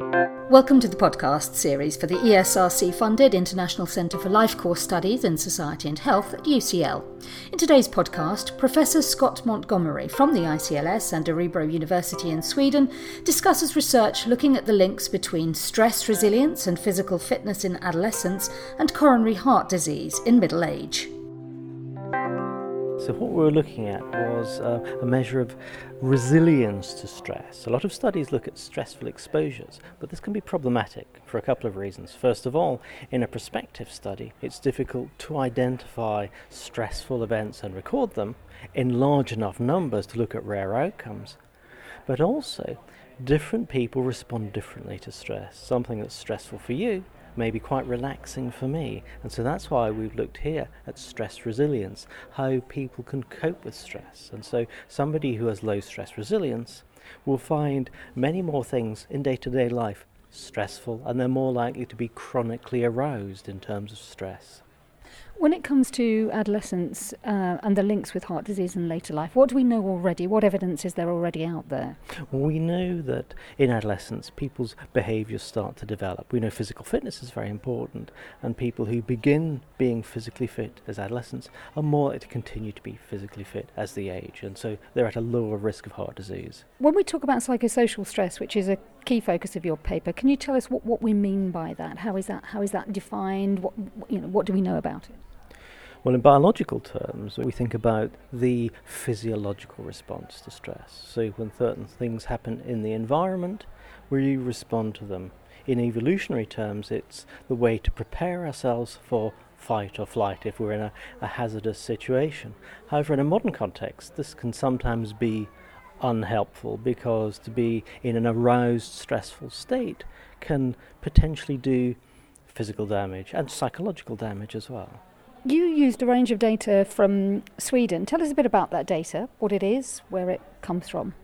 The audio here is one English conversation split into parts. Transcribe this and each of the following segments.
Welcome to the podcast series for the ESRC funded International Centre for Life Course Studies in Society and Health at UCL. In today's podcast, Professor Scott Montgomery from the ICLS and Örebro University in Sweden discusses research looking at the links between stress resilience and physical fitness in adolescence and coronary heart disease in middle age. So, what we were looking at was uh, a measure of resilience to stress. A lot of studies look at stressful exposures, but this can be problematic for a couple of reasons. First of all, in a prospective study, it's difficult to identify stressful events and record them in large enough numbers to look at rare outcomes. But also, different people respond differently to stress. Something that's stressful for you may be quite relaxing for me. And so that's why we've looked here at stress resilience, how people can cope with stress. And so somebody who has low stress resilience will find many more things in day to day life stressful and they're more likely to be chronically aroused in terms of stress. When it comes to adolescence uh, and the links with heart disease in later life, what do we know already? What evidence is there already out there? Well, we know that in adolescence, people's behaviours start to develop. We know physical fitness is very important, and people who begin being physically fit as adolescents are more likely to continue to be physically fit as they age, and so they're at a lower risk of heart disease. When we talk about psychosocial stress, which is a key focus of your paper, can you tell us what, what we mean by that? How is that how is that defined? What you know, what do we know about it? Well, in biological terms, we think about the physiological response to stress. So, when certain things happen in the environment, we respond to them. In evolutionary terms, it's the way to prepare ourselves for fight or flight if we're in a, a hazardous situation. However, in a modern context, this can sometimes be unhelpful because to be in an aroused, stressful state can potentially do physical damage and psychological damage as well. You used a range of data from Sweden. Tell us a bit about that data, what it is, where it comes from.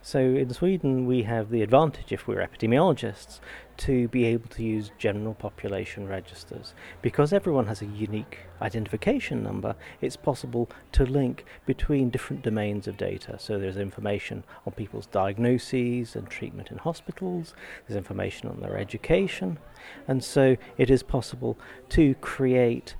So in Sweden, we have the advantage, if we're epidemiologists, to be able to use general population registers. Because everyone has a unique identification number, it's possible to link between different domains of data. So there's information on people's diagnoses and treatment in hospitals, there's information on their education, and so it is possible to create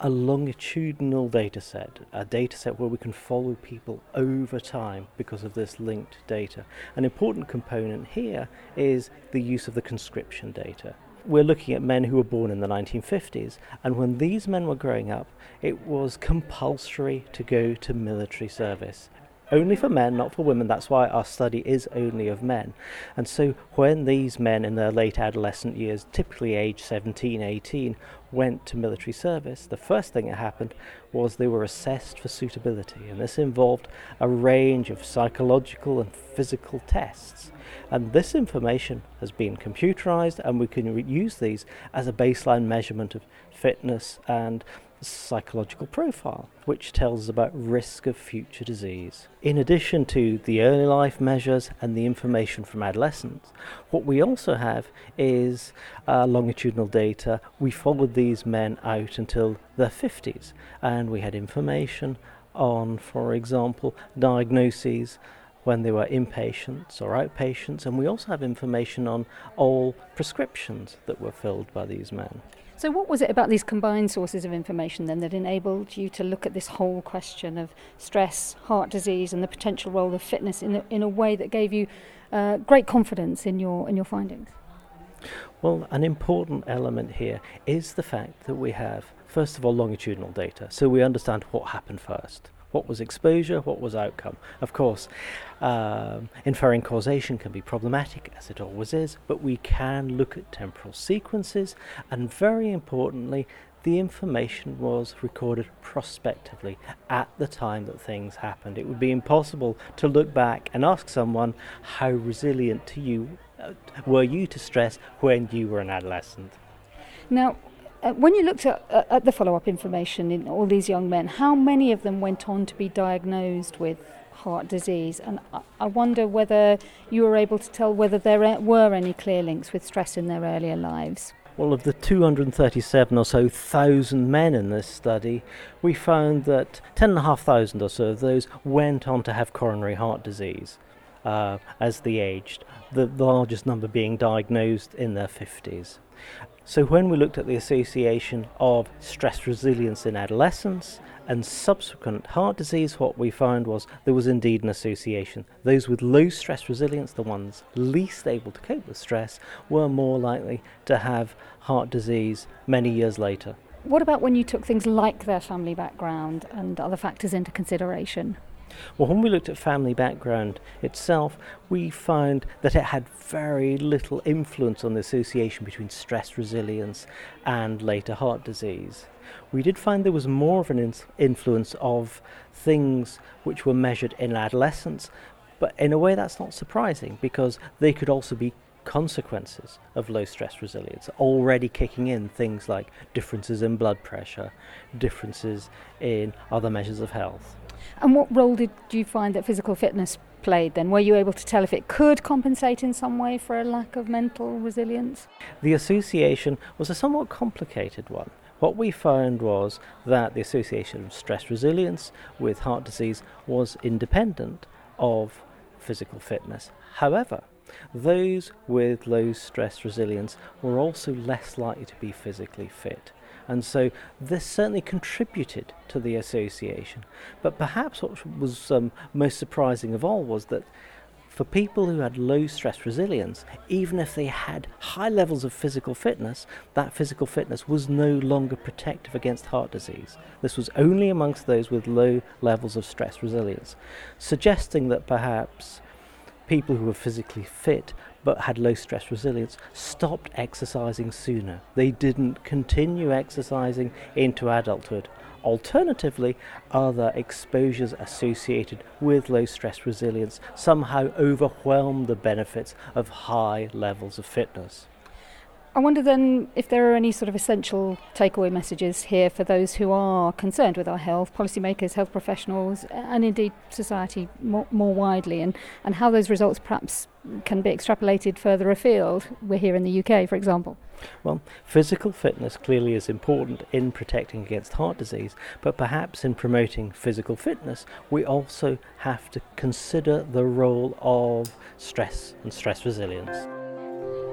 a longitudinal data set, a data set where we can follow people over time because of this linked data. An important component here is the use of the conscription data. We're looking at men who were born in the 1950s, and when these men were growing up, it was compulsory to go to military service only for men, not for women. That's why our study is only of men. And so when these men in their late adolescent years, typically age 17, 18, went to military service, the first thing that happened was they were assessed for suitability. And this involved a range of psychological and physical tests. And this information has been computerized, and we can re- use these as a baseline measurement of fitness and psychological profile, which tells us about risk of future disease. In addition to the early life measures and the information from adolescents, what we also have is uh, longitudinal data. We followed these men out until their 50s, and we had information on, for example, diagnoses when they were inpatients or outpatients, and we also have information on all prescriptions that were filled by these men. So, what was it about these combined sources of information then that enabled you to look at this whole question of stress, heart disease, and the potential role of fitness in a, in a way that gave you uh, great confidence in your in your findings? Well, an important element here is the fact that we have, first of all, longitudinal data, so we understand what happened first. What was exposure? What was outcome? Of course, um, inferring causation can be problematic, as it always is, but we can look at temporal sequences, and very importantly, the information was recorded prospectively at the time that things happened. It would be impossible to look back and ask someone how resilient to you uh, were you to stress when you were an adolescent. Now, when you looked at, uh, at the follow up information in all these young men, how many of them went on to be diagnosed with heart disease? And I, I wonder whether you were able to tell whether there were any clear links with stress in their earlier lives. Well, of the 237 or so thousand men in this study, we found that 10,500 or so of those went on to have coronary heart disease. Uh, as they aged, the, the largest number being diagnosed in their 50s. So, when we looked at the association of stress resilience in adolescence and subsequent heart disease, what we found was there was indeed an association. Those with low stress resilience, the ones least able to cope with stress, were more likely to have heart disease many years later. What about when you took things like their family background and other factors into consideration? Well, when we looked at family background itself, we found that it had very little influence on the association between stress resilience and later heart disease. We did find there was more of an influence of things which were measured in adolescence, but in a way that's not surprising because they could also be consequences of low stress resilience already kicking in things like differences in blood pressure, differences in other measures of health. And what role did you find that physical fitness played then? Were you able to tell if it could compensate in some way for a lack of mental resilience? The association was a somewhat complicated one. What we found was that the association of stress resilience with heart disease was independent of physical fitness. However, those with low stress resilience were also less likely to be physically fit. And so this certainly contributed to the association. But perhaps what was um, most surprising of all was that for people who had low stress resilience, even if they had high levels of physical fitness, that physical fitness was no longer protective against heart disease. This was only amongst those with low levels of stress resilience, suggesting that perhaps people who were physically fit but had low stress resilience stopped exercising sooner. They didn't continue exercising into adulthood. Alternatively, other exposures associated with low stress resilience somehow overwhelm the benefits of high levels of fitness. I wonder then if there are any sort of essential takeaway messages here for those who are concerned with our health, policymakers, health professionals, and indeed society more, more widely, and, and how those results perhaps can be extrapolated further afield. We're here in the UK, for example. Well, physical fitness clearly is important in protecting against heart disease, but perhaps in promoting physical fitness, we also have to consider the role of stress and stress resilience.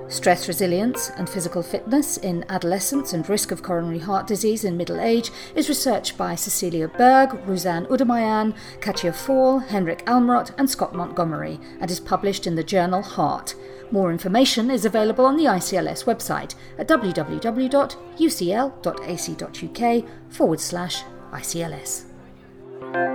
Stress resilience and physical fitness in adolescence and risk of coronary heart disease in middle age is researched by Cecilia Bergh, Ruzan Udumyan, Katja Fall, Henrik Almroth, and Scott Montgomery, and is published in the journal Heart. More information is available on the ICLS website at www.ucl.ac.uk forward slash ICLS.